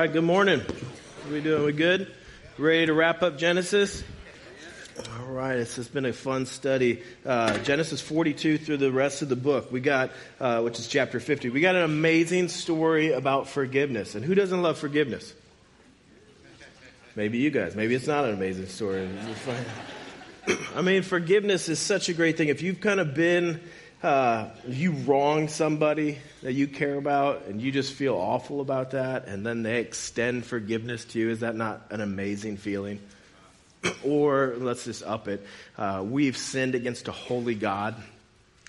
right, good morning. How we doing? We good? Ready to wrap up Genesis? All right, it's just been a fun study. Uh, Genesis 42 through the rest of the book. We got, uh, which is chapter 50. We got an amazing story about forgiveness. And who doesn't love forgiveness? Maybe you guys. Maybe it's not an amazing story. I mean, forgiveness is such a great thing. If you've kind of been uh, you wrong somebody that you care about and you just feel awful about that and then they extend forgiveness to you is that not an amazing feeling? Or let's just up it. Uh, we've sinned against a holy god.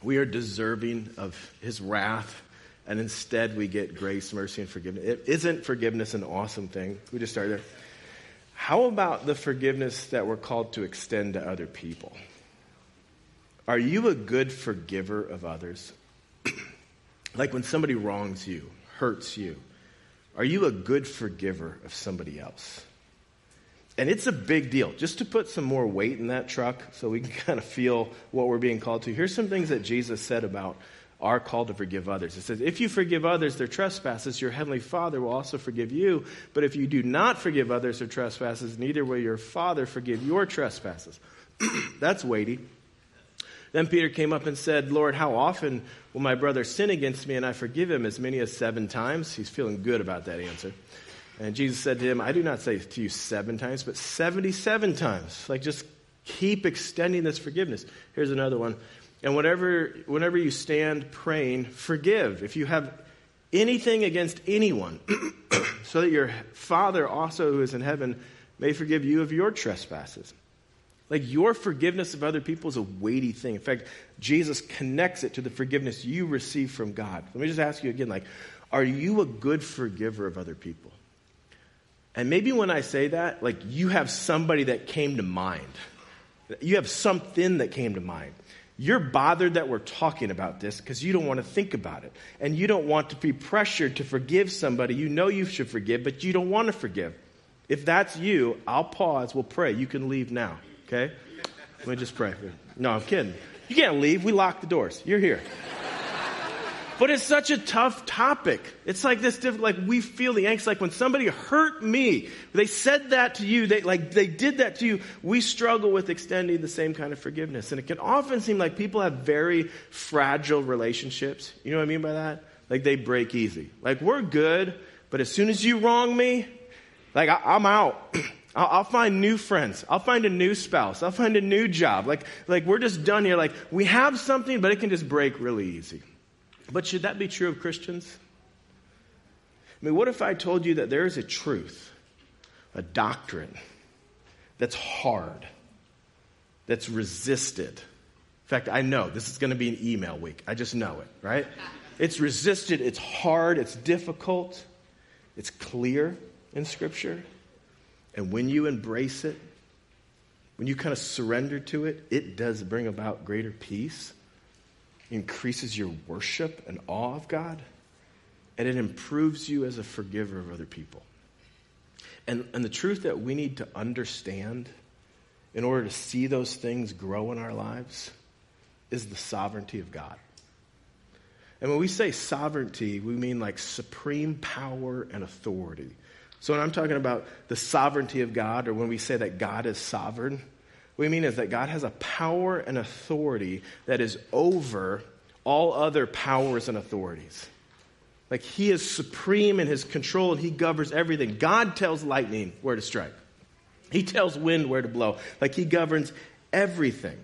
We are deserving of his wrath and instead we get grace mercy and forgiveness. It isn't forgiveness an awesome thing? We just started there. How about the forgiveness that we're called to extend to other people are you a good forgiver of others? like when somebody wrongs you, hurts you, are you a good forgiver of somebody else? And it's a big deal. Just to put some more weight in that truck so we can kind of feel what we're being called to, here's some things that Jesus said about our call to forgive others. It says, If you forgive others their trespasses, your heavenly Father will also forgive you. But if you do not forgive others their trespasses, neither will your Father forgive your trespasses. That's weighty. Then Peter came up and said, Lord, how often will my brother sin against me and I forgive him? As many as seven times? He's feeling good about that answer. And Jesus said to him, I do not say to you seven times, but 77 times. Like just keep extending this forgiveness. Here's another one. And whenever, whenever you stand praying, forgive. If you have anything against anyone, so that your Father also who is in heaven may forgive you of your trespasses. Like your forgiveness of other people is a weighty thing. In fact, Jesus connects it to the forgiveness you receive from God. Let me just ask you again like, are you a good forgiver of other people? And maybe when I say that, like you have somebody that came to mind. You have something that came to mind. You're bothered that we're talking about this because you don't want to think about it. And you don't want to be pressured to forgive somebody you know you should forgive, but you don't want to forgive. If that's you, I'll pause. We'll pray. You can leave now okay? Let me just pray. No, I'm kidding. You can't leave. We locked the doors. You're here. But it's such a tough topic. It's like this difficult, like we feel the angst, like when somebody hurt me, they said that to you, they, like they did that to you, we struggle with extending the same kind of forgiveness. And it can often seem like people have very fragile relationships. You know what I mean by that? Like they break easy. Like we're good, but as soon as you wrong me, like I, I'm out. I'll, I'll, find new friends. I'll find a new spouse. I'll find a new job. Like, like we're just done here. Like we have something, but it can just break really easy. But should that be true of Christians? I mean, what if I told you that there is a truth, a doctrine that's hard, that's resisted? In fact, I know this is going to be an email week. I just know it, right? It's resisted, it's hard, it's difficult, it's clear in Scripture. And when you embrace it, when you kind of surrender to it, it does bring about greater peace, increases your worship and awe of God, and it improves you as a forgiver of other people. And, and the truth that we need to understand in order to see those things grow in our lives is the sovereignty of God. And when we say sovereignty, we mean like supreme power and authority. So when I'm talking about the sovereignty of God, or when we say that God is sovereign, what we mean is that God has a power and authority that is over all other powers and authorities. Like he is supreme in his control and he governs everything. God tells lightning where to strike. He tells wind where to blow. Like he governs everything.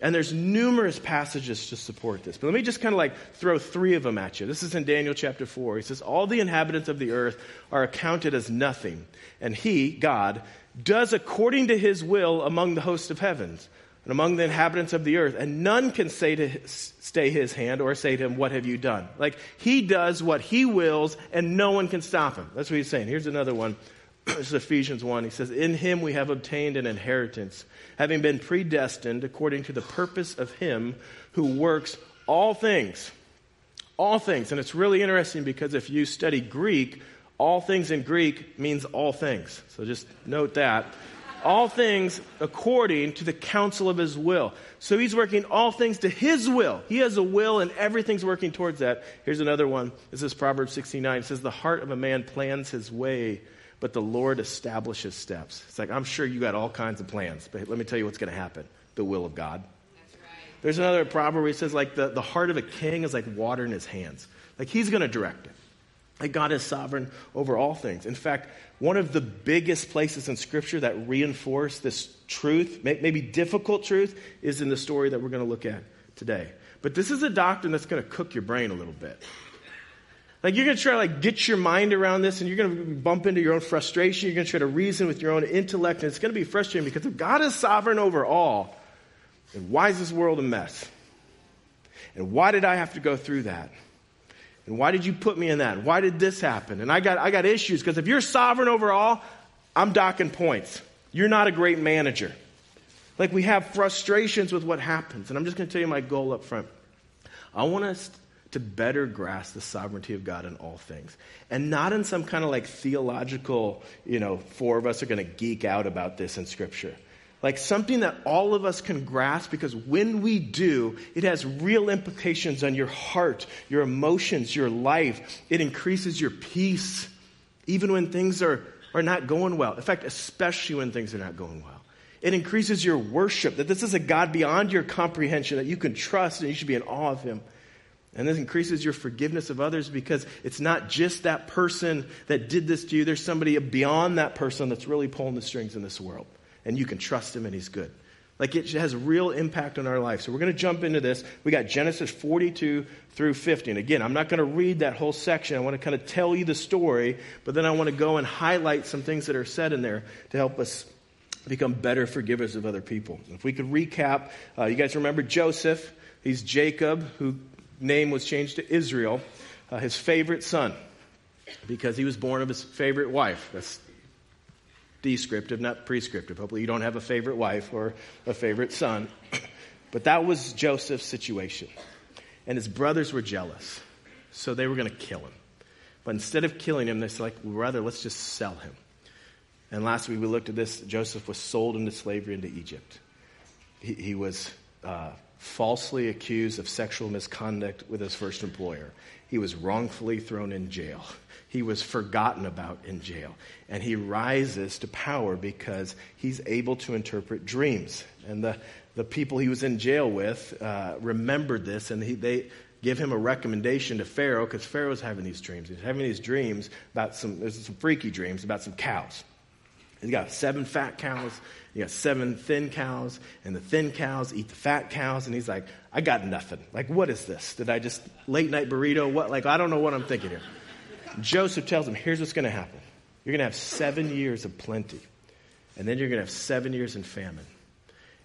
And there's numerous passages to support this. But let me just kind of like throw three of them at you. This is in Daniel chapter 4. He says, All the inhabitants of the earth are accounted as nothing. And he, God, does according to his will among the hosts of heavens and among the inhabitants of the earth. And none can say to stay his hand or say to him, What have you done? Like he does what he wills and no one can stop him. That's what he's saying. Here's another one. This is Ephesians 1. He says, In him we have obtained an inheritance, having been predestined according to the purpose of him who works all things. All things. And it's really interesting because if you study Greek, all things in Greek means all things. So just note that. all things according to the counsel of his will. So he's working all things to his will. He has a will and everything's working towards that. Here's another one. This is Proverbs 69. It says, The heart of a man plans his way, but the Lord establishes steps. It's like, I'm sure you got all kinds of plans, but let me tell you what's going to happen the will of God. There's another proverb where he says, like, the, the heart of a king is like water in his hands. Like, he's going to direct it. Like, God is sovereign over all things. In fact, one of the biggest places in Scripture that reinforce this truth, maybe difficult truth, is in the story that we're going to look at today. But this is a doctrine that's going to cook your brain a little bit. Like you're going to try to like get your mind around this and you're going to bump into your own frustration. You're going to try to reason with your own intellect and it's going to be frustrating because if God is sovereign over all, then why is this world a mess? And why did I have to go through that? And why did you put me in that? Why did this happen? And I got, I got issues because if you're sovereign over all, I'm docking points. You're not a great manager. Like we have frustrations with what happens. And I'm just going to tell you my goal up front. I want us to better grasp the sovereignty of God in all things. And not in some kind of like theological, you know, four of us are going to geek out about this in Scripture like something that all of us can grasp because when we do, it has real implications on your heart, your emotions, your life. It increases your peace, even when things are, are not going well. In fact, especially when things are not going well. It increases your worship, that this is a God beyond your comprehension, that you can trust and you should be in awe of Him. And this increases your forgiveness of others because it's not just that person that did this to you. There's somebody beyond that person that's really pulling the strings in this world and you can trust him and he's good. Like it has real impact on our life. So we're going to jump into this. We got Genesis 42 through 50. And again, I'm not going to read that whole section. I want to kind of tell you the story, but then I want to go and highlight some things that are said in there to help us become better forgivers of other people. If we could recap, uh, you guys remember Joseph. He's Jacob, whose name was changed to Israel, uh, his favorite son, because he was born of his favorite wife. That's descriptive, not prescriptive. Hopefully, you don't have a favorite wife or a favorite son. But that was Joseph's situation. And his brothers were jealous. So they were going to kill him. But instead of killing him, they said, like, rather, let's just sell him. And last week we looked at this. Joseph was sold into slavery into Egypt. He, he was uh, falsely accused of sexual misconduct with his first employer. He was wrongfully thrown in jail he was forgotten about in jail. And he rises to power because he's able to interpret dreams. And the, the people he was in jail with uh, remembered this, and he, they give him a recommendation to Pharaoh because Pharaoh's having these dreams. He's having these dreams about some, there's some freaky dreams about some cows. He's got seven fat cows, he got seven thin cows, and the thin cows eat the fat cows, and he's like, I got nothing. Like, what is this? Did I just late night burrito? What? Like, I don't know what I'm thinking here. Joseph tells him, here's what's going to happen. You're going to have seven years of plenty, and then you're going to have seven years in famine.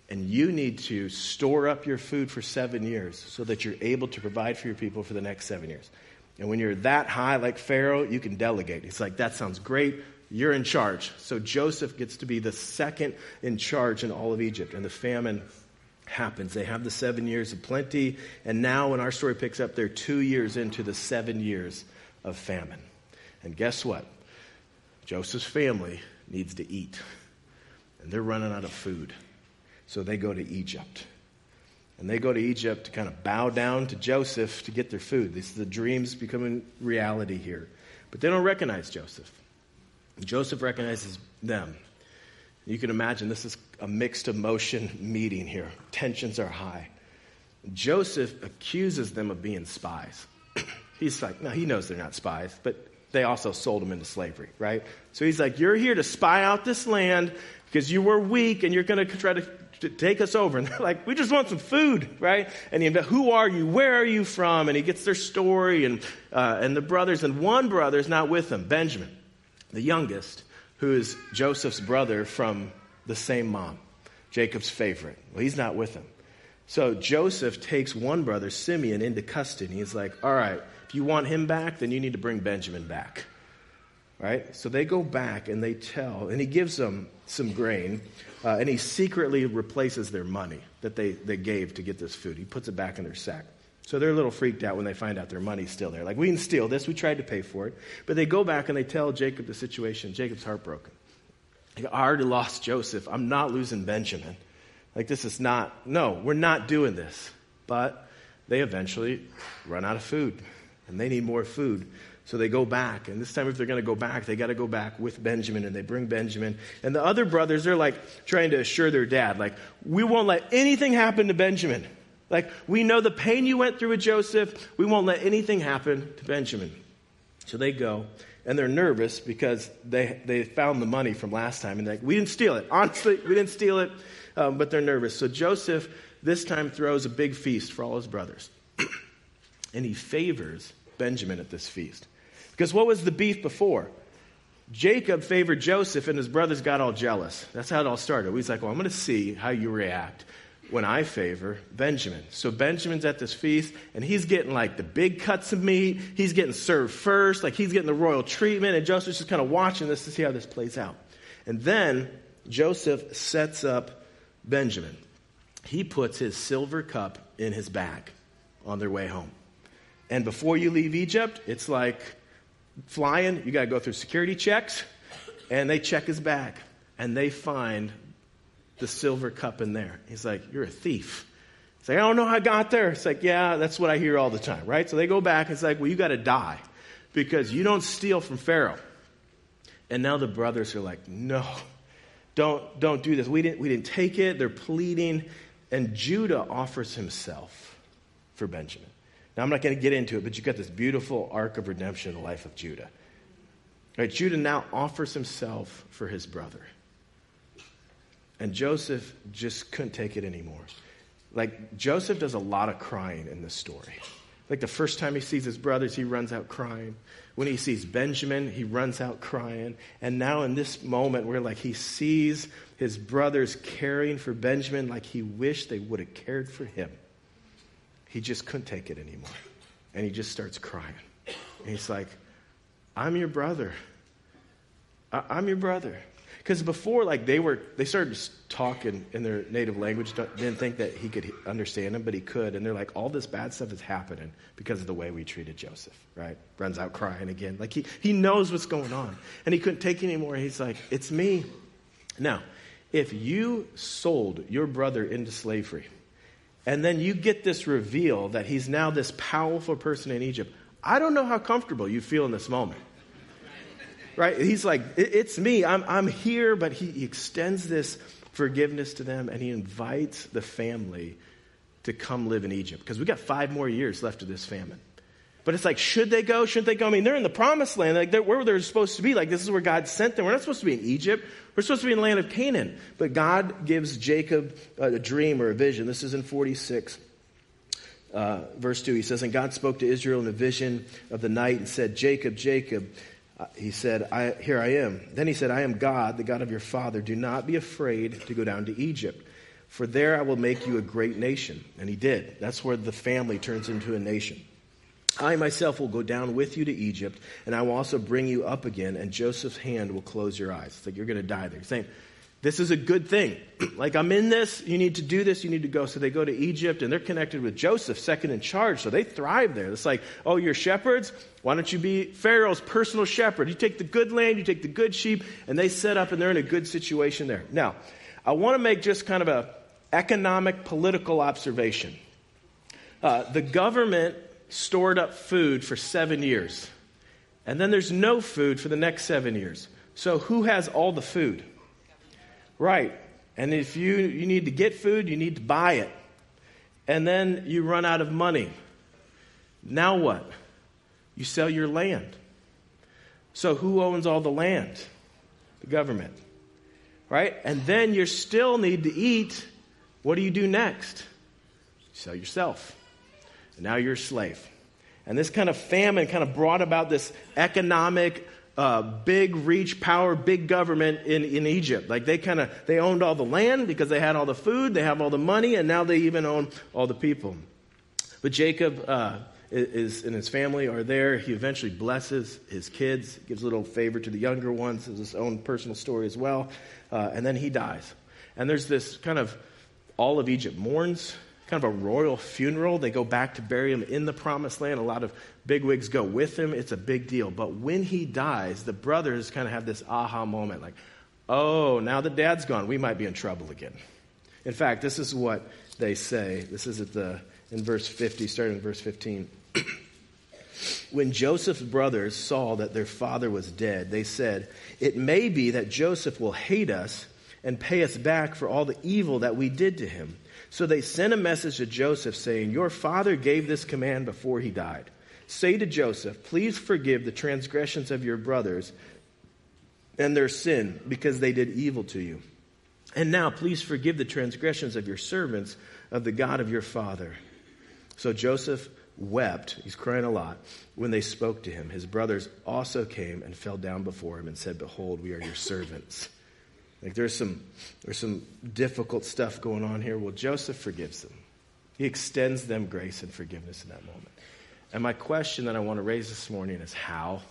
And you need to store up your food for seven years so that you're able to provide for your people for the next seven years. And when you're that high, like Pharaoh, you can delegate. It's like, that sounds great. You're in charge. So Joseph gets to be the second in charge in all of Egypt. And the famine happens. They have the seven years of plenty. And now, when our story picks up, they're two years into the seven years of famine. And guess what? Joseph's family needs to eat, and they're running out of food. So they go to Egypt. And they go to Egypt to kind of bow down to Joseph to get their food. These are the dreams becoming reality here. But they don't recognize Joseph. Joseph recognizes them. You can imagine this is a mixed emotion meeting here. Tensions are high. Joseph accuses them of being spies. He's like, no, he knows they're not spies, but they also sold him into slavery, right? So he's like, you're here to spy out this land because you were weak and you're going to try to take us over. And they're like, we just want some food, right? And he, who are you? Where are you from? And he gets their story and, uh, and the brothers. And one brother is not with them, Benjamin, the youngest, who is Joseph's brother from the same mom, Jacob's favorite. Well, he's not with him. So Joseph takes one brother, Simeon, into custody. He's like, all right, if you want him back, then you need to bring Benjamin back. Right? So they go back and they tell, and he gives them some grain, uh, and he secretly replaces their money that they, they gave to get this food. He puts it back in their sack. So they're a little freaked out when they find out their money's still there. Like, we can steal this. We tried to pay for it. But they go back and they tell Jacob the situation. Jacob's heartbroken. Like, I already lost Joseph. I'm not losing Benjamin. Like, this is not, no, we're not doing this. But they eventually run out of food and they need more food. So they go back. And this time, if they're going to go back, they got to go back with Benjamin. And they bring Benjamin. And the other brothers, they're like trying to assure their dad, like, we won't let anything happen to Benjamin. Like, we know the pain you went through with Joseph. We won't let anything happen to Benjamin. So they go. And they're nervous because they, they found the money from last time. And like, we didn't steal it. Honestly, we didn't steal it. Um, but they're nervous. So Joseph this time throws a big feast for all his brothers. and he favors Benjamin at this feast. Because what was the beef before? Jacob favored Joseph, and his brothers got all jealous. That's how it all started. He's like, Well, I'm going to see how you react when I favor Benjamin. So Benjamin's at this feast, and he's getting like the big cuts of meat. He's getting served first, like he's getting the royal treatment, and Joseph's just kind of watching this to see how this plays out. And then Joseph sets up Benjamin. He puts his silver cup in his bag on their way home. And before you leave Egypt, it's like flying, you got to go through security checks, and they check his bag, and they find the silver cup in there. He's like, You're a thief. He's like, I don't know how I got there. It's like, Yeah, that's what I hear all the time, right? So they go back, it's like, Well, you got to die because you don't steal from Pharaoh. And now the brothers are like, No, don't, don't do this. We didn't, we didn't take it. They're pleading. And Judah offers himself for Benjamin. Now, I'm not going to get into it, but you've got this beautiful arc of redemption in the life of Judah. Right, Judah now offers himself for his brother. And Joseph just couldn't take it anymore. Like, Joseph does a lot of crying in this story. Like, the first time he sees his brothers, he runs out crying. When he sees Benjamin, he runs out crying. And now, in this moment where, like, he sees his brothers caring for Benjamin like he wished they would have cared for him, he just couldn't take it anymore. And he just starts crying. And he's like, I'm your brother. I- am your brother. Because before, like, they were, they started talking in their native language, didn't think that he could understand them, but he could. And they're like, all this bad stuff is happening because of the way we treated Joseph, right? Runs out crying again. Like, he, he knows what's going on. And he couldn't take it anymore. He's like, it's me. Now, if you sold your brother into slavery, and then you get this reveal that he's now this powerful person in Egypt. I don't know how comfortable you feel in this moment. Right? He's like, it's me. I'm, I'm here, but he, he extends this forgiveness to them and he invites the family to come live in Egypt because we got five more years left of this famine. But it's like, should they go? Shouldn't they go? I mean, they're in the promised land, like they're, where were they're supposed to be. Like, this is where God sent them. We're not supposed to be in Egypt. We're supposed to be in the land of Canaan. But God gives Jacob a dream or a vision. This is in 46, uh, verse 2. He says, And God spoke to Israel in a vision of the night and said, Jacob, Jacob. Uh, he said, I, Here I am. Then he said, I am God, the God of your father. Do not be afraid to go down to Egypt, for there I will make you a great nation. And he did. That's where the family turns into a nation. I myself will go down with you to Egypt, and I will also bring you up again, and Joseph's hand will close your eyes. It's like you're going to die there. Saying, this is a good thing. like, I'm in this. You need to do this. You need to go. So they go to Egypt, and they're connected with Joseph, second in charge. So they thrive there. It's like, oh, you're shepherds? Why don't you be Pharaoh's personal shepherd? You take the good land, you take the good sheep, and they set up, and they're in a good situation there. Now, I want to make just kind of a economic, political observation. Uh, the government stored up food for seven years. And then there's no food for the next seven years. So who has all the food? Right. And if you, you need to get food, you need to buy it. And then you run out of money. Now what? You sell your land. So who owns all the land? The government. Right? And then you still need to eat. What do you do next? You sell yourself. And now you're a slave. And this kind of famine kind of brought about this economic, uh, big reach power, big government in, in Egypt. Like they kind of, they owned all the land because they had all the food, they have all the money, and now they even own all the people. But Jacob uh, is, and his family are there. He eventually blesses his kids, gives a little favor to the younger ones, as his own personal story as well. Uh, and then he dies. And there's this kind of, all of Egypt mourns kind of a royal funeral. They go back to bury him in the promised land. A lot of bigwigs go with him. It's a big deal. But when he dies, the brothers kind of have this aha moment like, oh, now that dad's gone, we might be in trouble again. In fact, this is what they say. This is at the, in verse 50, starting in verse 15. when Joseph's brothers saw that their father was dead, they said, It may be that Joseph will hate us and pay us back for all the evil that we did to him. So they sent a message to Joseph saying, Your father gave this command before he died. Say to Joseph, Please forgive the transgressions of your brothers and their sin because they did evil to you. And now please forgive the transgressions of your servants of the God of your father. So Joseph wept, he's crying a lot, when they spoke to him. His brothers also came and fell down before him and said, Behold, we are your servants. Like there's some there's some difficult stuff going on here. Well, Joseph forgives them. He extends them grace and forgiveness in that moment. And my question that I want to raise this morning is how?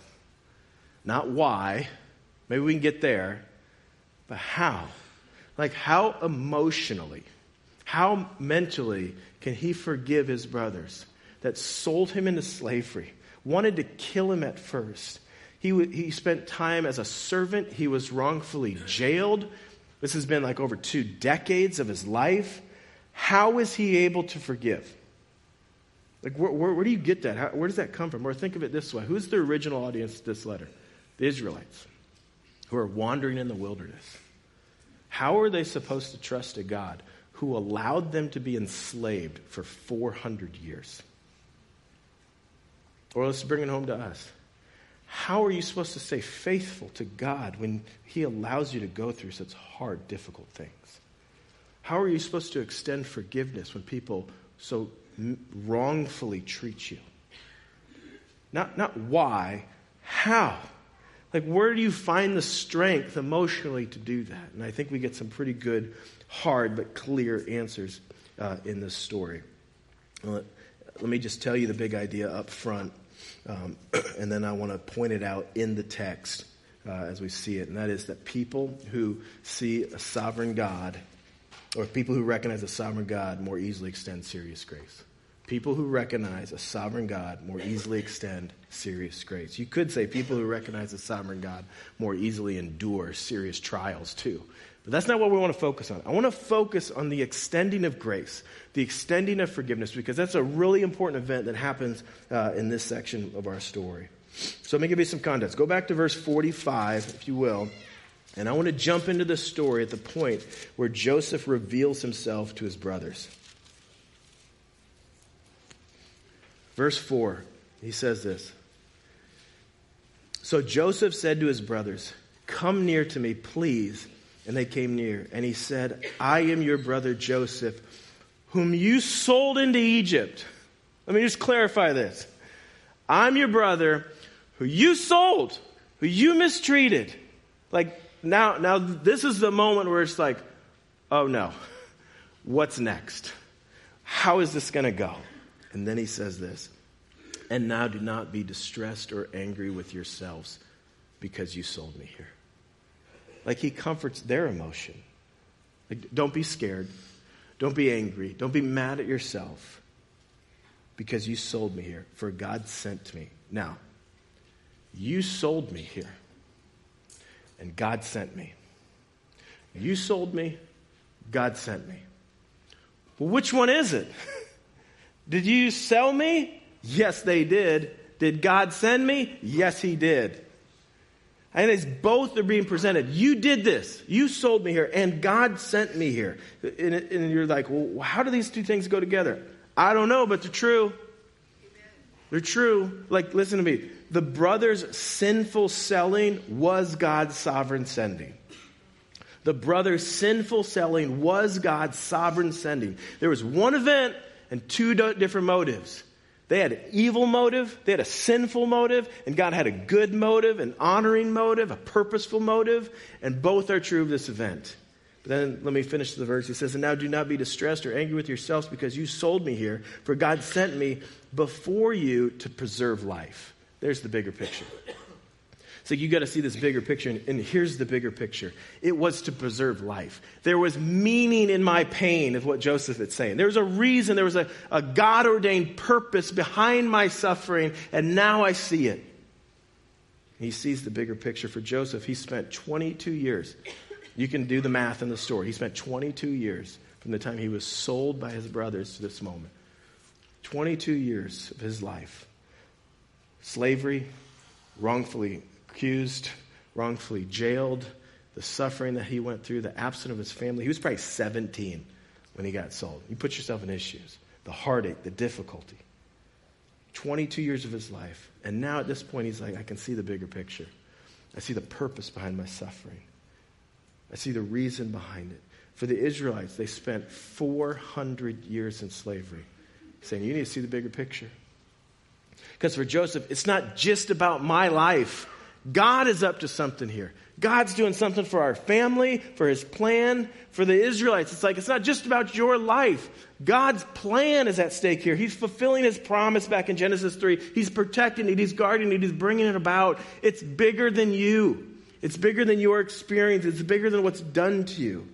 Not why. Maybe we can get there, but how? Like how emotionally, how mentally can he forgive his brothers that sold him into slavery, wanted to kill him at first, he, he spent time as a servant. He was wrongfully jailed. This has been like over two decades of his life. How is he able to forgive? Like, where, where, where do you get that? How, where does that come from? Or think of it this way Who's the original audience to this letter? The Israelites, who are wandering in the wilderness. How are they supposed to trust a God who allowed them to be enslaved for 400 years? Or let's bring it home to us. How are you supposed to stay faithful to God when He allows you to go through such hard, difficult things? How are you supposed to extend forgiveness when people so wrongfully treat you? Not, not why, how? Like, where do you find the strength emotionally to do that? And I think we get some pretty good, hard, but clear answers uh, in this story. let me just tell you the big idea up front. Um, and then I want to point it out in the text uh, as we see it, and that is that people who see a sovereign God, or people who recognize a sovereign God, more easily extend serious grace. People who recognize a sovereign God more easily extend serious grace. You could say people who recognize a sovereign God more easily endure serious trials too. But that's not what we want to focus on. I want to focus on the extending of grace, the extending of forgiveness, because that's a really important event that happens uh, in this section of our story. So let me give you some context. Go back to verse 45, if you will. And I want to jump into the story at the point where Joseph reveals himself to his brothers. Verse 4, he says this. So Joseph said to his brothers, Come near to me, please. And they came near. And he said, I am your brother Joseph, whom you sold into Egypt. Let me just clarify this. I'm your brother who you sold, who you mistreated. Like, now, now this is the moment where it's like, oh no, what's next? How is this going to go? And then he says this, and now do not be distressed or angry with yourselves because you sold me here. Like he comforts their emotion. Like, don't be scared. Don't be angry. Don't be mad at yourself because you sold me here, for God sent me. Now, you sold me here, and God sent me. You sold me, God sent me. Well, which one is it? did you sell me? Yes, they did. Did God send me? Yes, He did. And it's both are being presented. You did this. You sold me here, and God sent me here. And, and, you're like, well, how do these two things go together? I don't know, but they're true. They're true. Like, listen to me. The brothers' sinful selling was God's sovereign sending. The brothers' sinful selling was God's sovereign sending. There was one event and two different motives. They had an evil motive, they had a sinful motive, and God had a good motive, an honoring motive, a purposeful motive, and both are true of this event. But then let me finish the verse. He says, And now do not be distressed or angry with yourselves because you sold me here, for God sent me before you to preserve life. There's the bigger picture. So you got to see this bigger picture, and, here's the bigger picture. It was to preserve life. There was meaning in my pain, is what Joseph is saying. There was a reason, there was a, a God ordained purpose behind my suffering, and now I see it. He sees the bigger picture for Joseph. He spent 22 years. You can do the math in the story. He spent 22 years from the time he was sold by his brothers to this moment. 22 years of his life. Slavery, wrongfully accused, wrongfully jailed, the suffering that he went through, the absence of his family. He was probably 17 when he got sold. You put yourself in his shoes. The heartache, the difficulty. 22 years of his life. And now at this point, he's like, I can see the bigger picture. I see the purpose behind my suffering. I see the reason behind it. For the Israelites, they spent 400 years in slavery. saying, You need to see the bigger picture. Because for Joseph, it's not just about my life. God is up to something here. God's doing something for our family, for his plan, for the Israelites. It's like, it's not just about your life. God's plan is at stake here. He's fulfilling his promise back in Genesis 3. He's protecting it, he's guarding it, he's bringing it about. It's bigger than you, it's bigger than your experience, it's bigger than what's done to you.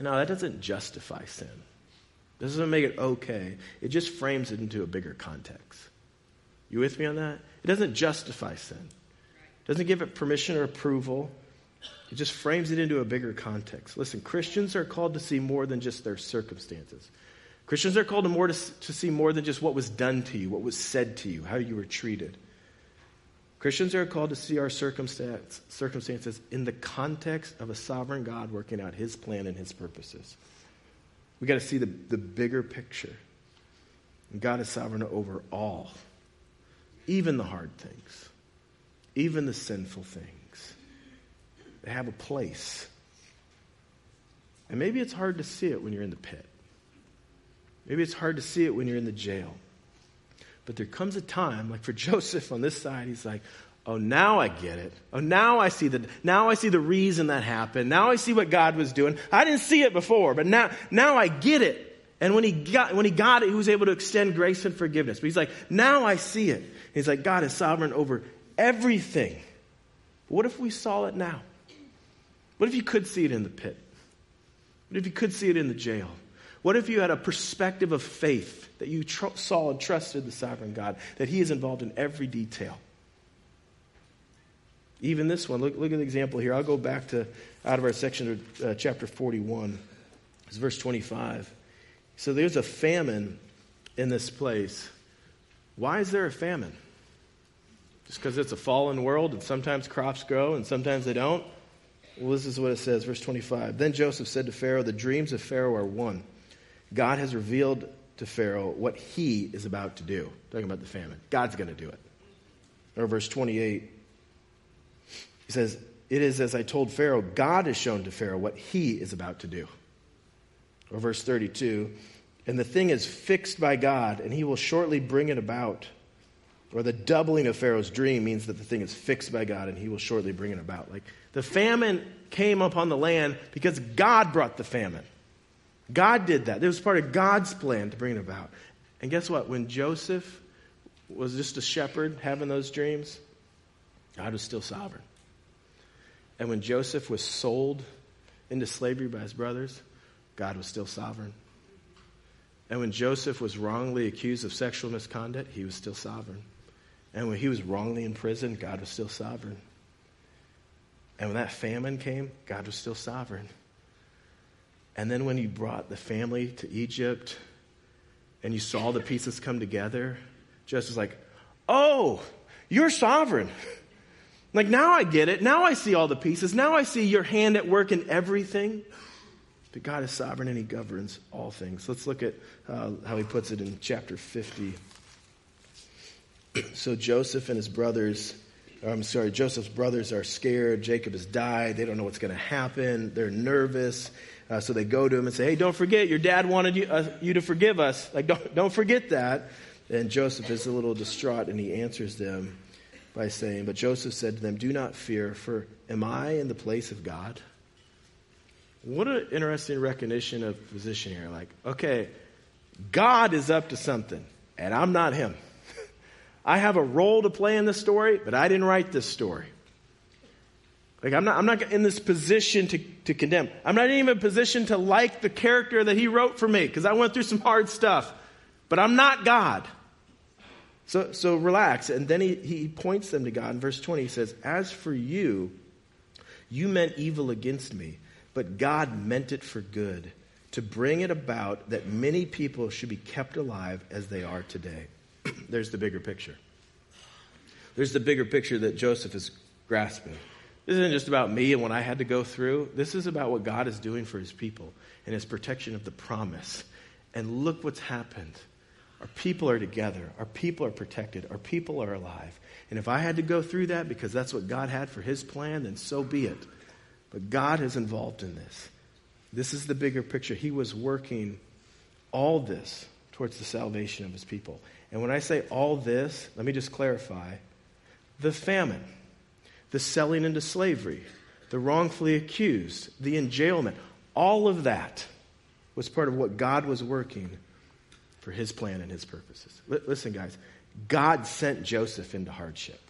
Now, that doesn't justify sin. This doesn't make it okay. It just frames it into a bigger context. You with me on that? It doesn't justify sin. Doesn't give it permission or approval. It just frames it into a bigger context. Listen, Christians are called to see more than just their circumstances. Christians are called to, more to, to see more than just what was done to you, what was said to you, how you were treated. Christians are called to see our circumstance, circumstances in the context of a sovereign God working out his plan and his purposes. We've got to see the, the bigger picture. And God is sovereign over all, even the hard things, even the sinful things. They have a place. And maybe it's hard to see it when you're in the pit. Maybe it's hard to see it when you're in the jail. But there comes a time, like for Joseph on this side, he's like, oh, now I get it. Oh, now I see the, now I see the reason that happened. Now I see what God was doing. I didn't see it before, but now, now I get it. And when he got, when he got it, he was able to extend grace and forgiveness. But he's like, now I see it. He's like, God is sovereign over everything. What if we saw it now? What if you could see it in the pit? What if you could see it in the jail? What if you had a perspective of faith that you tr- saw and trusted the sovereign God, that He is involved in every detail? Even this one, look, look at the example here. I'll go back to out of our section of uh, chapter 41. It's verse 25. So there's a famine in this place. Why is there a famine? Just because it's a fallen world and sometimes crops grow and sometimes they don't? Well, this is what it says, verse 25. Then Joseph said to Pharaoh, The dreams of Pharaoh are one. God has revealed to Pharaoh what he is about to do. Talking about the famine. God's going to do it. Or verse 28, he says, It is as I told Pharaoh, God has shown to Pharaoh what he is about to do. Or verse 32, and the thing is fixed by God, and he will shortly bring it about. Or the doubling of Pharaoh's dream means that the thing is fixed by God, and he will shortly bring it about. Like the famine came upon the land because God brought the famine. God did that. It was part of God's plan to bring it about. And guess what? When Joseph was just a shepherd having those dreams, God was still sovereign. And when Joseph was sold into slavery by his brothers, God was still sovereign. And when Joseph was wrongly accused of sexual misconduct, he was still sovereign. And when he was wrongly in prison, God was still sovereign. And when that famine came, God was still sovereign. And then when you brought the family to Egypt and you saw the pieces come together, just was like, oh, you're sovereign. like now I get it. Now I see all the pieces. Now I see your hand at work in everything. But God is sovereign and he governs all things. Let's look at uh, how he puts it in chapter 50. So Joseph and his brothers, I'm sorry, Joseph's brothers are scared. Jacob has died. They don't know what's going to happen. They're nervous. Uh, so they go to him and say, Hey, don't forget, your dad wanted you, uh, you to forgive us. Like, don't, don't forget that. And Joseph is a little distraught and he answers them by saying, But Joseph said to them, Do not fear, for am I in the place of God? What an interesting recognition of position here. Like, okay, God is up to something, and I'm not him. I have a role to play in this story, but I didn't write this story. Like, I'm not, I'm not in this position to, to condemn. I'm not even in a position to like the character that he wrote for me because I went through some hard stuff. But I'm not God. So, so relax. And then he, he points them to God. In verse 20, he says, As for you, you meant evil against me, but God meant it for good, to bring it about that many people should be kept alive as they are today. There's the bigger picture. There's the bigger picture that Joseph is grasping. This isn't just about me and what I had to go through. This is about what God is doing for his people and his protection of the promise. And look what's happened. Our people are together. Our people are protected. Our people are alive. And if I had to go through that because that's what God had for his plan, then so be it. But God is involved in this. This is the bigger picture. He was working all this towards the salvation of his people. And when I say all this, let me just clarify the famine, the selling into slavery, the wrongfully accused, the enjailment, all of that was part of what God was working for his plan and his purposes. L- listen, guys, God sent Joseph into hardship.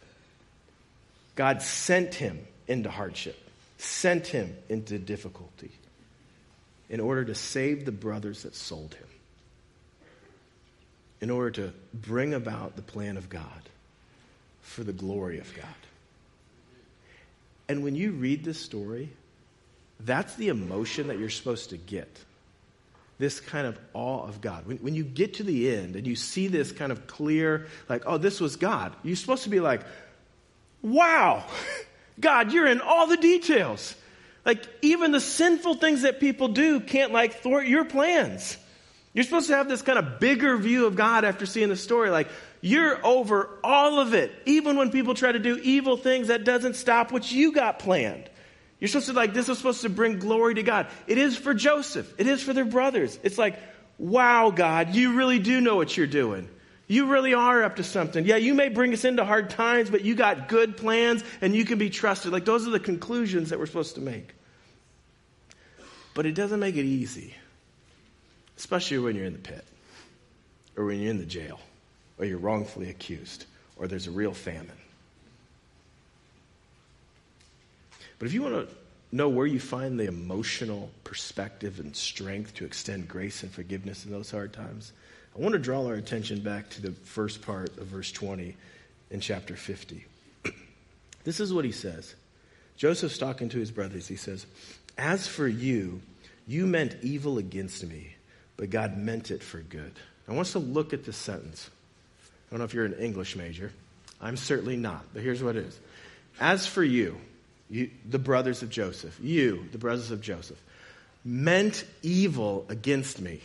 God sent him into hardship, sent him into difficulty in order to save the brothers that sold him, in order to bring about the plan of God for the glory of God. And when you read this story, that's the emotion that you're supposed to get this kind of awe of God. When, when you get to the end and you see this kind of clear, like, oh, this was God, you're supposed to be like, wow, God, you're in all the details. Like, even the sinful things that people do can't, like, thwart your plans. You're supposed to have this kind of bigger view of God after seeing the story. Like, you're over all of it. Even when people try to do evil things, that doesn't stop what you got planned. You're supposed to like, this is supposed to bring glory to God. It is for Joseph. It is for their brothers. It's like, wow, God, you really do know what you're doing. You really are up to something. Yeah, you may bring us into hard times, but you got good plans and you can be trusted. Like, those are the conclusions that we're supposed to make. But it doesn't make it easy, especially when you're in the pit, or when you're in the jail, or you're wrongfully accused, or there's a real famine. But if you want to know where you find the emotional perspective and strength to extend grace and forgiveness in those hard times, I want to draw our attention back to the first part of verse 20 in chapter 50. this is what he says. Joseph's talking to his brothers. He says, As for you, you meant evil against me, but God meant it for good. I want us to look at this sentence. I don't know if you're an English major. I'm certainly not, but here's what it is. As for you, you, the brothers of Joseph, you, the brothers of Joseph, meant evil against me,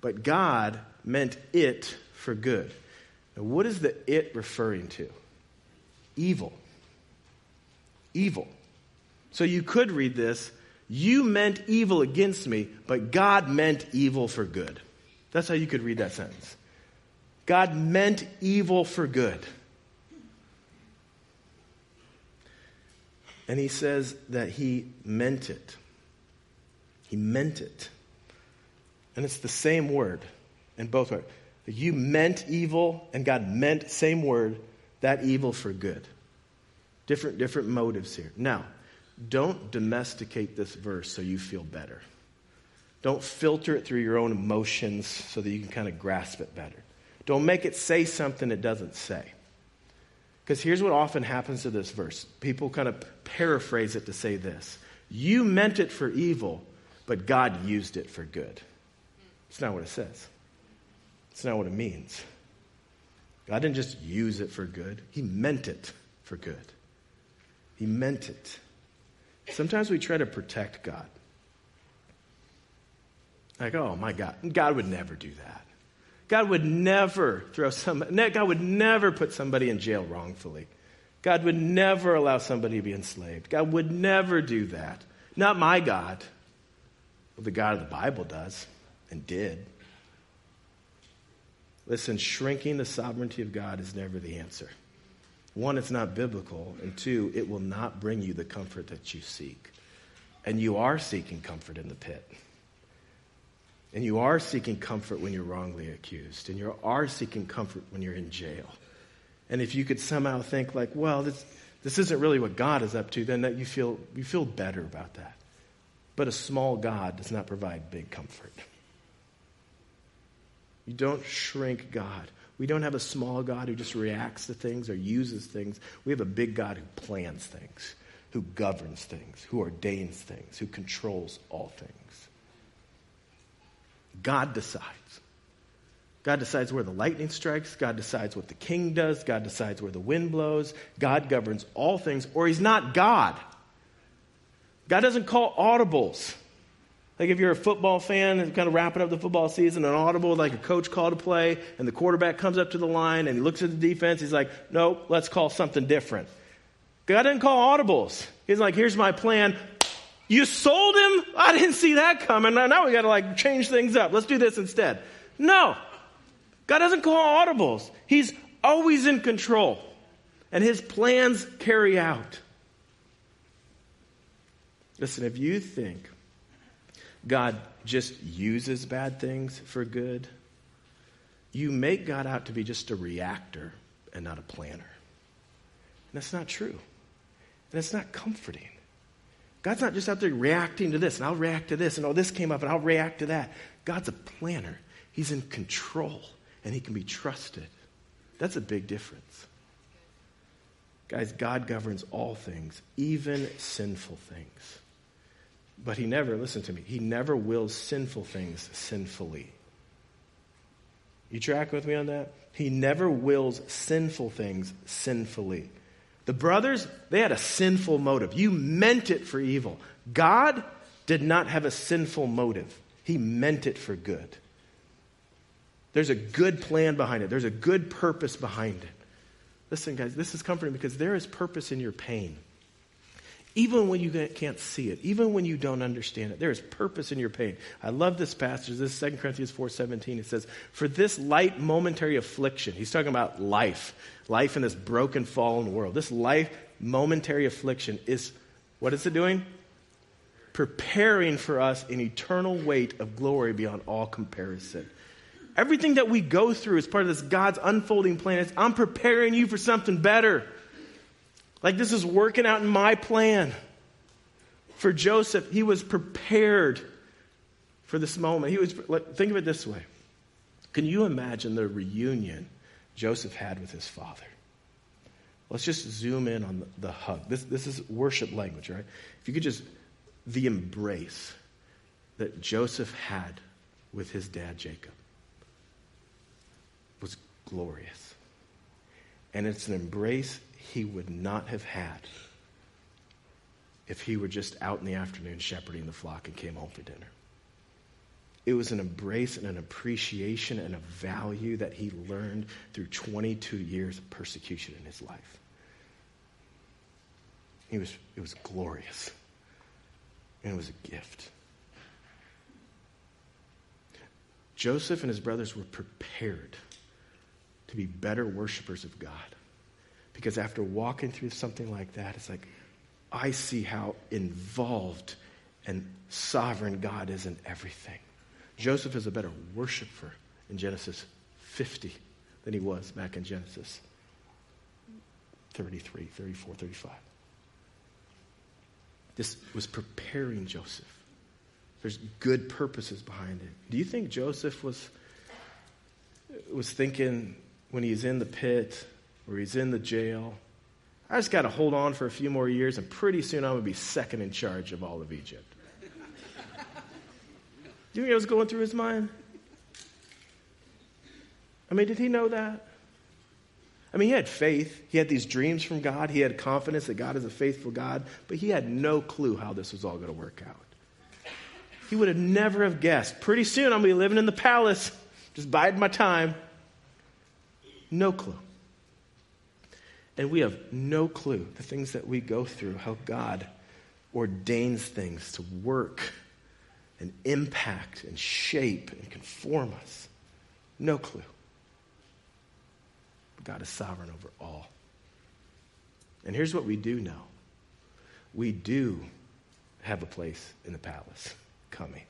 but God meant it for good. Now, what is the it referring to? Evil. Evil. So you could read this you meant evil against me, but God meant evil for good. That's how you could read that sentence. God meant evil for good. And he says that he meant it. He meant it. And it's the same word in both words. You meant evil, and God meant, same word, that evil for good. Different, different motives here. Now, don't domesticate this verse so you feel better. Don't filter it through your own emotions so that you can kind of grasp it better. Don't make it say something it doesn't say. Because here's what often happens to this verse people kind of paraphrase it to say this You meant it for evil, but God used it for good. It's not what it says, it's not what it means. God didn't just use it for good, He meant it for good. He meant it. Sometimes we try to protect God. Like, oh my God, God would never do that. God would never throw some, God would never put somebody in jail wrongfully. God would never allow somebody to be enslaved. God would never do that. Not my God. Well, the God of the Bible does and did. Listen, shrinking the sovereignty of God is never the answer. One, it's not biblical. And two, it will not bring you the comfort that you seek. And you are seeking comfort in the pit. And you are seeking comfort when you're wrongly accused. And you are seeking comfort when you're in jail. And if you could somehow think like, well, this, this isn't really what God is up to, then that you feel, you feel better about that. But a small God does not provide big comfort. You don't shrink God. We don't have a small God who just reacts to things or uses things. We have a big God who plans things, who governs things, who ordains things, who controls all things. God decides. God decides where the lightning strikes. God decides what the king does. God decides where the wind blows. God governs all things, or he's not God. God doesn't call audibles. Like if you're a football fan and kind of wrapping up the football season, an audible, like a coach called a play, and the quarterback comes up to the line and he looks at the defense, he's like, nope, let's call something different. God didn't call audibles. He's like, here's my plan. You sold him? I didn't see that coming. Now we got to like change things up. Let's do this instead. No. God doesn't call audibles. He's always in control. And his plans carry out. Listen, if you think God just uses bad things for good, you make God out to be just a reactor and not a planner. And that's not true. And it's not comforting. God's not just out there reacting to this, and I'll react to this, and oh, this came up, and I'll react to that. God's a planner. He's in control, and he can be trusted. That's a big difference. Guys, God governs all things, even sinful things. But he never, listen to me, he never wills sinful things sinfully. You track with me on that? He never wills sinful things sinfully. The brothers, they had a sinful motive. You meant it for evil. God did not have a sinful motive, He meant it for good. There's a good plan behind it, there's a good purpose behind it. Listen, guys, this is comforting because there is purpose in your pain even when you can't see it, even when you don't understand it. There is purpose in your pain. I love this passage. This is 2 Corinthians 4.17. It says, For this light momentary affliction, he's talking about life, life in this broken, fallen world. This life momentary affliction is, what is it doing? Preparing for us an eternal weight of glory beyond all comparison. Everything that we go through is part of this God's unfolding plan. It's, I'm preparing you for something better. Like this is working out in my plan. For Joseph, he was prepared for this moment. He was think of it this way. Can you imagine the reunion Joseph had with his father? Let's just zoom in on the, the hug. This, this is worship language, right? If you could just, the embrace that Joseph had with his dad, Jacob, was glorious. And it's an embrace he would not have had if he were just out in the afternoon shepherding the flock and came home for dinner. It was an embrace and an appreciation and a value that he learned through 22 years of persecution in his life. It was, it was glorious. And it was a gift. Joseph and his brothers were prepared to be better worshipers of God. Because after walking through something like that, it's like, I see how involved and sovereign God is in everything. Joseph is a better worshiper in Genesis 50 than he was back in Genesis 33, 34, 35. This was preparing Joseph. There's good purposes behind it. Do you think Joseph was, was thinking when he's in the pit, or he's in the jail. I just got to hold on for a few more years, and pretty soon I'm going to be second in charge of all of Egypt. Do you think it was going through his mind? I mean, did he know that? I mean, he had faith. He had these dreams from God. He had confidence that God is a faithful God, but he had no clue how this was all going to work out. He would have never have guessed. Pretty soon I'm going to be living in the palace, just biding my time. No clue. And we have no clue the things that we go through, how God ordains things to work and impact and shape and conform us. No clue. But God is sovereign over all. And here's what we do know we do have a place in the palace coming.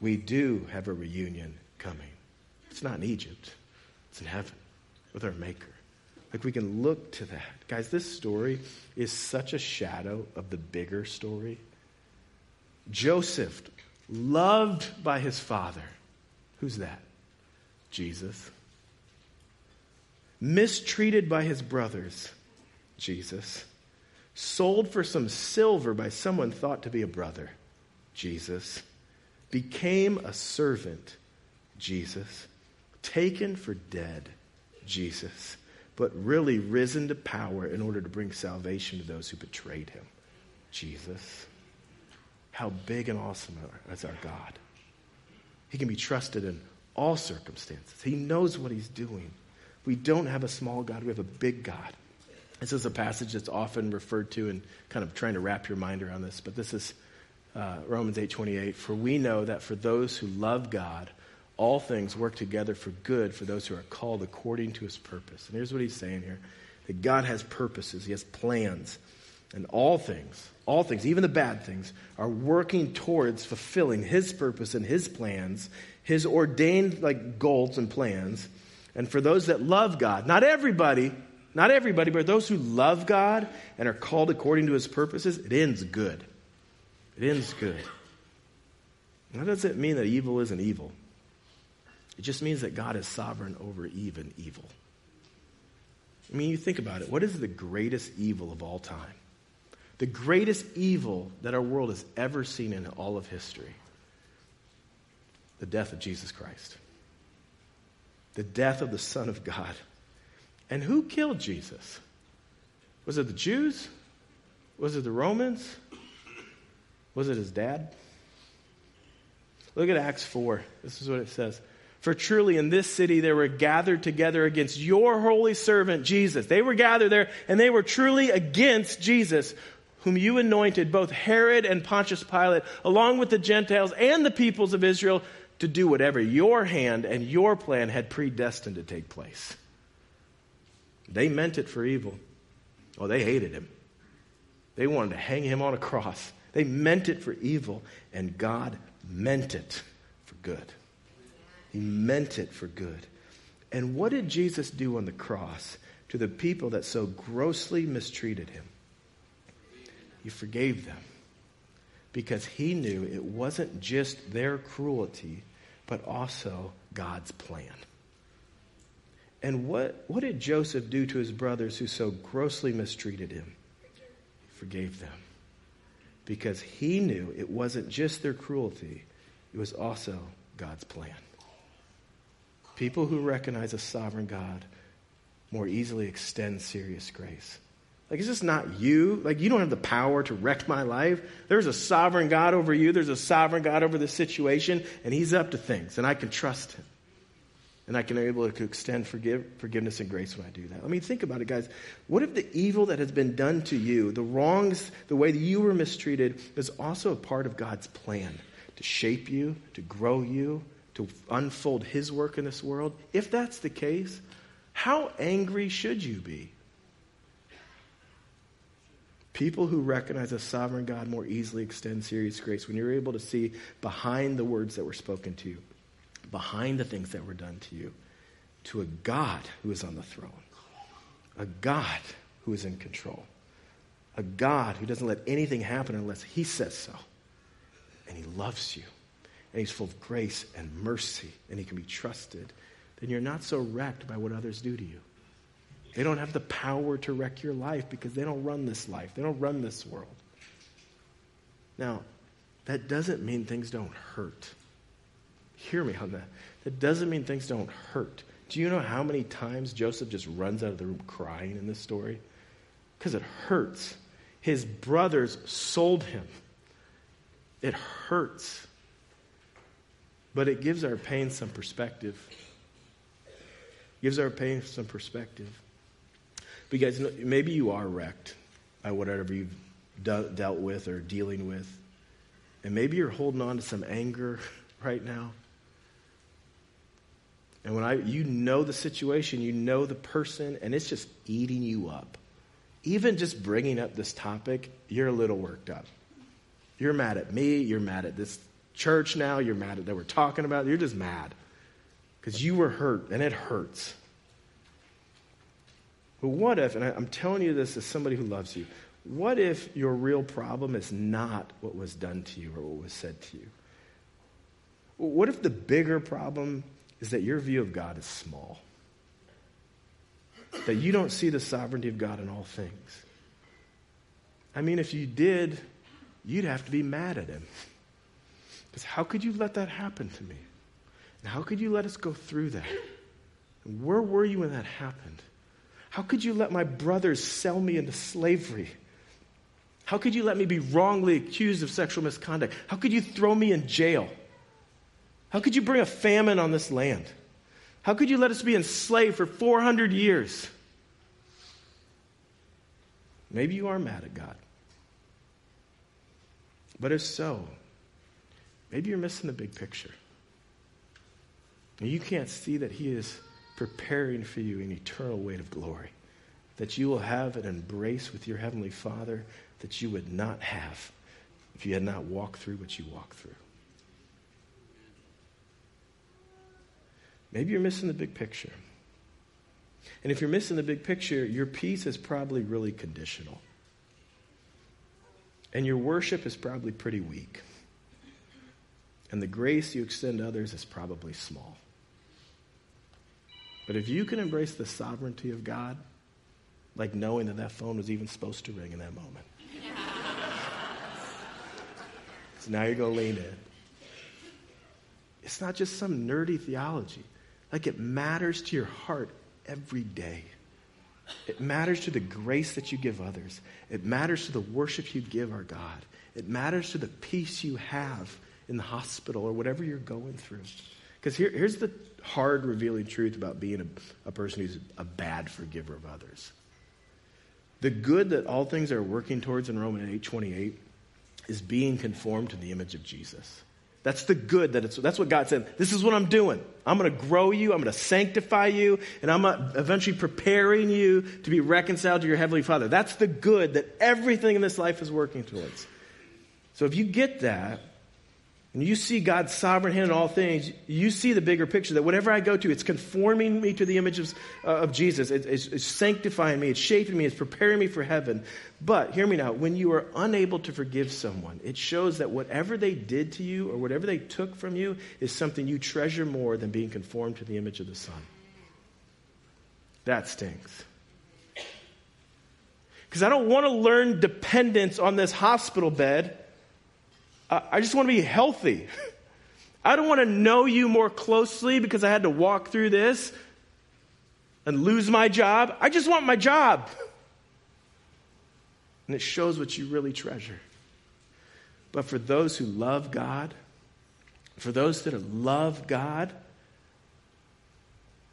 We do have a reunion coming. It's not in Egypt, it's in heaven with our Maker. Like we can look to that. Guys, this story is such a shadow of the bigger story. Joseph, loved by his father. Who's that? Jesus. mistreated by his brothers, Jesus, sold for some silver by someone thought to be a brother, Jesus, became a servant, Jesus, taken for dead, Jesus, but really risen to power in order to bring salvation to those who betrayed him, Jesus. How big and awesome is our God. He can be trusted in all circumstances. He knows what he's doing. We don't have a small God, we have a big God. This is a passage that's often referred to and kind of trying to wrap your mind around this, but this is uh, Romans 8:28. For we know that for those who love God, all things work together for good for those who are called according to his purpose. And here's what he's saying here that God has purposes, he has plans, and all things, all things, even the bad things, are working towards fulfilling his purpose and his plans, his ordained like goals and plans. And for those that love God, not everybody, not everybody, but those who love God and are called according to his purposes, it ends good. It ends good. That doesn't mean that evil isn't evil. It just means that God is sovereign over even evil. I mean, you think about it. What is the greatest evil of all time? The greatest evil that our world has ever seen in all of history the death of Jesus Christ, the death of the Son of God. And who killed Jesus? Was it the Jews? Was it the Romans? Was it his dad? Look at Acts 4. This is what it says. For truly in this city they were gathered together against your holy servant Jesus. They were gathered there and they were truly against Jesus, whom you anointed, both Herod and Pontius Pilate, along with the Gentiles and the peoples of Israel, to do whatever your hand and your plan had predestined to take place. They meant it for evil. Oh, they hated him. They wanted to hang him on a cross. They meant it for evil, and God meant it for good. He meant it for good. And what did Jesus do on the cross to the people that so grossly mistreated him? He forgave them because he knew it wasn't just their cruelty, but also God's plan. And what, what did Joseph do to his brothers who so grossly mistreated him? He forgave them because he knew it wasn't just their cruelty, it was also God's plan. People who recognize a sovereign God more easily extend serious grace. Like, it's just not you. Like, you don't have the power to wreck my life. There's a sovereign God over you, there's a sovereign God over the situation, and He's up to things, and I can trust Him. And I can be able to extend forgive, forgiveness and grace when I do that. I mean, think about it, guys. What if the evil that has been done to you, the wrongs, the way that you were mistreated, is also a part of God's plan to shape you, to grow you, to unfold His work in this world? If that's the case, how angry should you be? People who recognize a sovereign God more easily extend serious grace when you're able to see behind the words that were spoken to you behind the things that were done to you to a God who is on the throne, a God who is in control, a God who doesn't let anything happen unless He says so. And He loves you, and He's full of grace and mercy, and He can be trusted. Then you're not so wrecked by what others do to you. They don't have the power to wreck your life because they don't run this life, they don't run this world. Now, that doesn't mean things don't hurt. Hear me on that. That doesn't mean things don't hurt. Do you know how many times Joseph just runs out of the room crying in this story? Because it hurts. His brothers sold him. It hurts. But it gives our pain some perspective. Gives our pain some perspective. Guys, maybe you are wrecked by whatever you've dealt with or dealing with. And maybe you're holding on to some anger right now. And when I, you know the situation, you know the person, and it's just eating you up. Even just bringing up this topic, you're a little worked up. You're mad at me. You're mad at this church now. You're mad at that we're talking about. You're just mad because you were hurt, and it hurts. But what if, and I'm telling you this as somebody who loves you, what if your real problem is not what was done to you or what was said to you? What if the bigger problem is that your view of God is small. that you don't see the sovereignty of God in all things. I mean, if you did, you'd have to be mad at him. Because how could you let that happen to me? And how could you let us go through that? And where were you when that happened? How could you let my brothers sell me into slavery? How could you let me be wrongly accused of sexual misconduct? How could you throw me in jail? How could you bring a famine on this land? How could you let us be enslaved for 400 years? Maybe you are mad at God. But if so, maybe you're missing the big picture. And you can't see that He is preparing for you an eternal weight of glory, that you will have an embrace with your Heavenly Father that you would not have if you had not walked through what you walked through. Maybe you're missing the big picture. And if you're missing the big picture, your peace is probably really conditional. And your worship is probably pretty weak. And the grace you extend to others is probably small. But if you can embrace the sovereignty of God, like knowing that that phone was even supposed to ring in that moment. so now you're going to lean in. It's not just some nerdy theology. Like it matters to your heart every day. It matters to the grace that you give others. It matters to the worship you give our God. It matters to the peace you have in the hospital or whatever you're going through. Because here, here's the hard, revealing truth about being a, a person who's a bad forgiver of others. The good that all things are working towards in Romans 8:28 is being conformed to the image of Jesus. That's the good that it's, that's what God said. This is what I'm doing. I'm going to grow you. I'm going to sanctify you. And I'm uh, eventually preparing you to be reconciled to your Heavenly Father. That's the good that everything in this life is working towards. So if you get that, and you see God's sovereign hand in all things, you see the bigger picture that whatever I go to, it's conforming me to the image of, uh, of Jesus. It, it's, it's sanctifying me, it's shaping me, it's preparing me for heaven. But hear me now when you are unable to forgive someone, it shows that whatever they did to you or whatever they took from you is something you treasure more than being conformed to the image of the Son. That stinks. Because I don't want to learn dependence on this hospital bed. I just want to be healthy. I don't want to know you more closely because I had to walk through this and lose my job. I just want my job. And it shows what you really treasure. But for those who love God, for those that love God,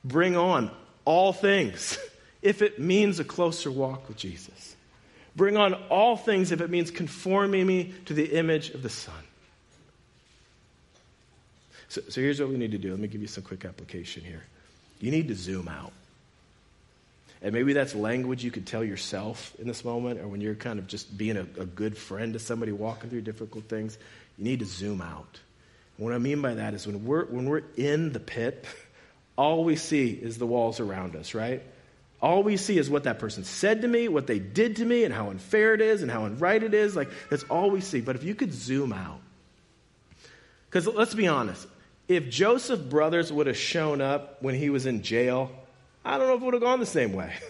bring on all things if it means a closer walk with Jesus. Bring on all things if it means conforming me to the image of the Son. So, so here's what we need to do. Let me give you some quick application here. You need to zoom out. And maybe that's language you could tell yourself in this moment, or when you're kind of just being a, a good friend to somebody walking through difficult things. You need to zoom out. What I mean by that is when we're, when we're in the pit, all we see is the walls around us, right? All we see is what that person said to me, what they did to me, and how unfair it is, and how unright it is. Like, that's all we see. But if you could zoom out, because let's be honest, if Joseph Brothers would have shown up when he was in jail, I don't know if it would have gone the same way.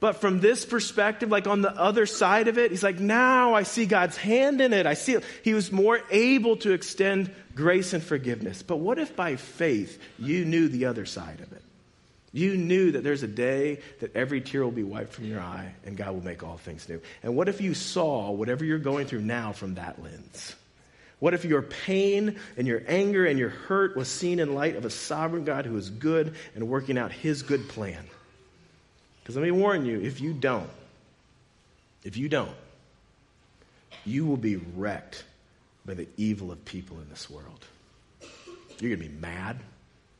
But from this perspective, like on the other side of it, he's like, now I see God's hand in it. I see it. He was more able to extend grace and forgiveness. But what if by faith you knew the other side of it? You knew that there's a day that every tear will be wiped from your eye and God will make all things new. And what if you saw whatever you're going through now from that lens? What if your pain and your anger and your hurt was seen in light of a sovereign God who is good and working out his good plan? Because let me warn you if you don't, if you don't, you will be wrecked by the evil of people in this world. You're going to be mad.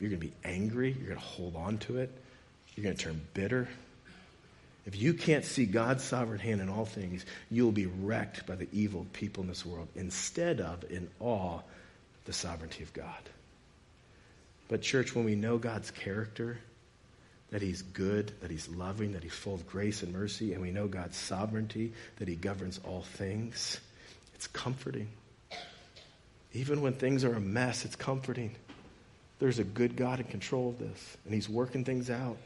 You're going to be angry. You're going to hold on to it. You're going to turn bitter. If you can't see God's sovereign hand in all things, you'll be wrecked by the evil people in this world instead of in awe the sovereignty of God. But, church, when we know God's character, that He's good, that He's loving, that He's full of grace and mercy, and we know God's sovereignty, that He governs all things, it's comforting. Even when things are a mess, it's comforting there's a good God in control of this, and He's working things out.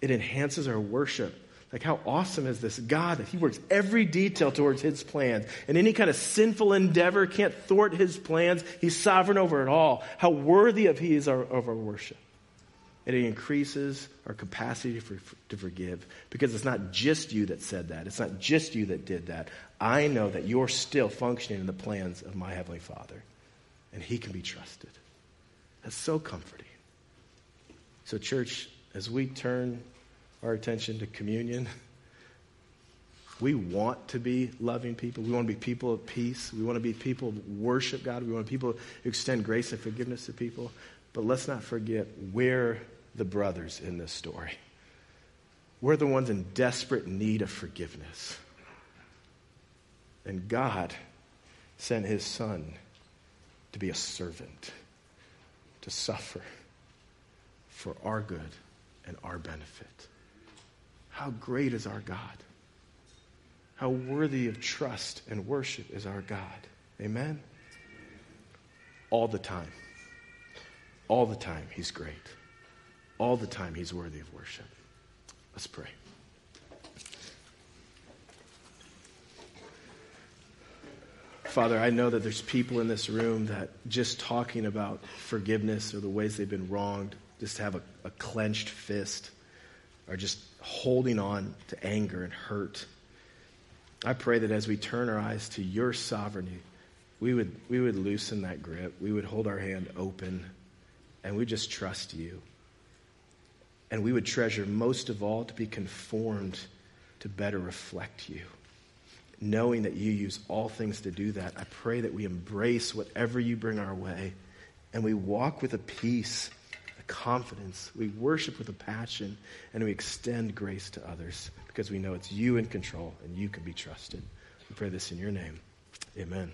it enhances our worship. Like, how awesome is this God that He works every detail towards His plans? And any kind of sinful endeavor can't thwart His plans. He's sovereign over it all. How worthy of He is our, of our worship. And it increases our capacity for, to forgive because it's not just you that said that. It's not just you that did that. I know that you're still functioning in the plans of my Heavenly Father, and He can be trusted. That's so comforting. So, church, as we turn our attention to communion, we want to be loving people. We want to be people of peace. We want to be people who worship God. We want people who extend grace and forgiveness to people. But let's not forget we're the brothers in this story. We're the ones in desperate need of forgiveness. And God sent his son to be a servant, to suffer for our good and our benefit. How great is our God? How worthy of trust and worship is our God? Amen? All the time. All the time, He's great. All the time, He's worthy of worship. Let's pray. Father, I know that there's people in this room that just talking about forgiveness or the ways they've been wronged, just have a, a clenched fist, are just holding on to anger and hurt. I pray that as we turn our eyes to your sovereignty, we would, we would loosen that grip. We would hold our hand open and we just trust you. And we would treasure most of all to be conformed to better reflect you. Knowing that you use all things to do that, I pray that we embrace whatever you bring our way and we walk with a peace, a confidence. We worship with a passion and we extend grace to others because we know it's you in control and you can be trusted. We pray this in your name. Amen.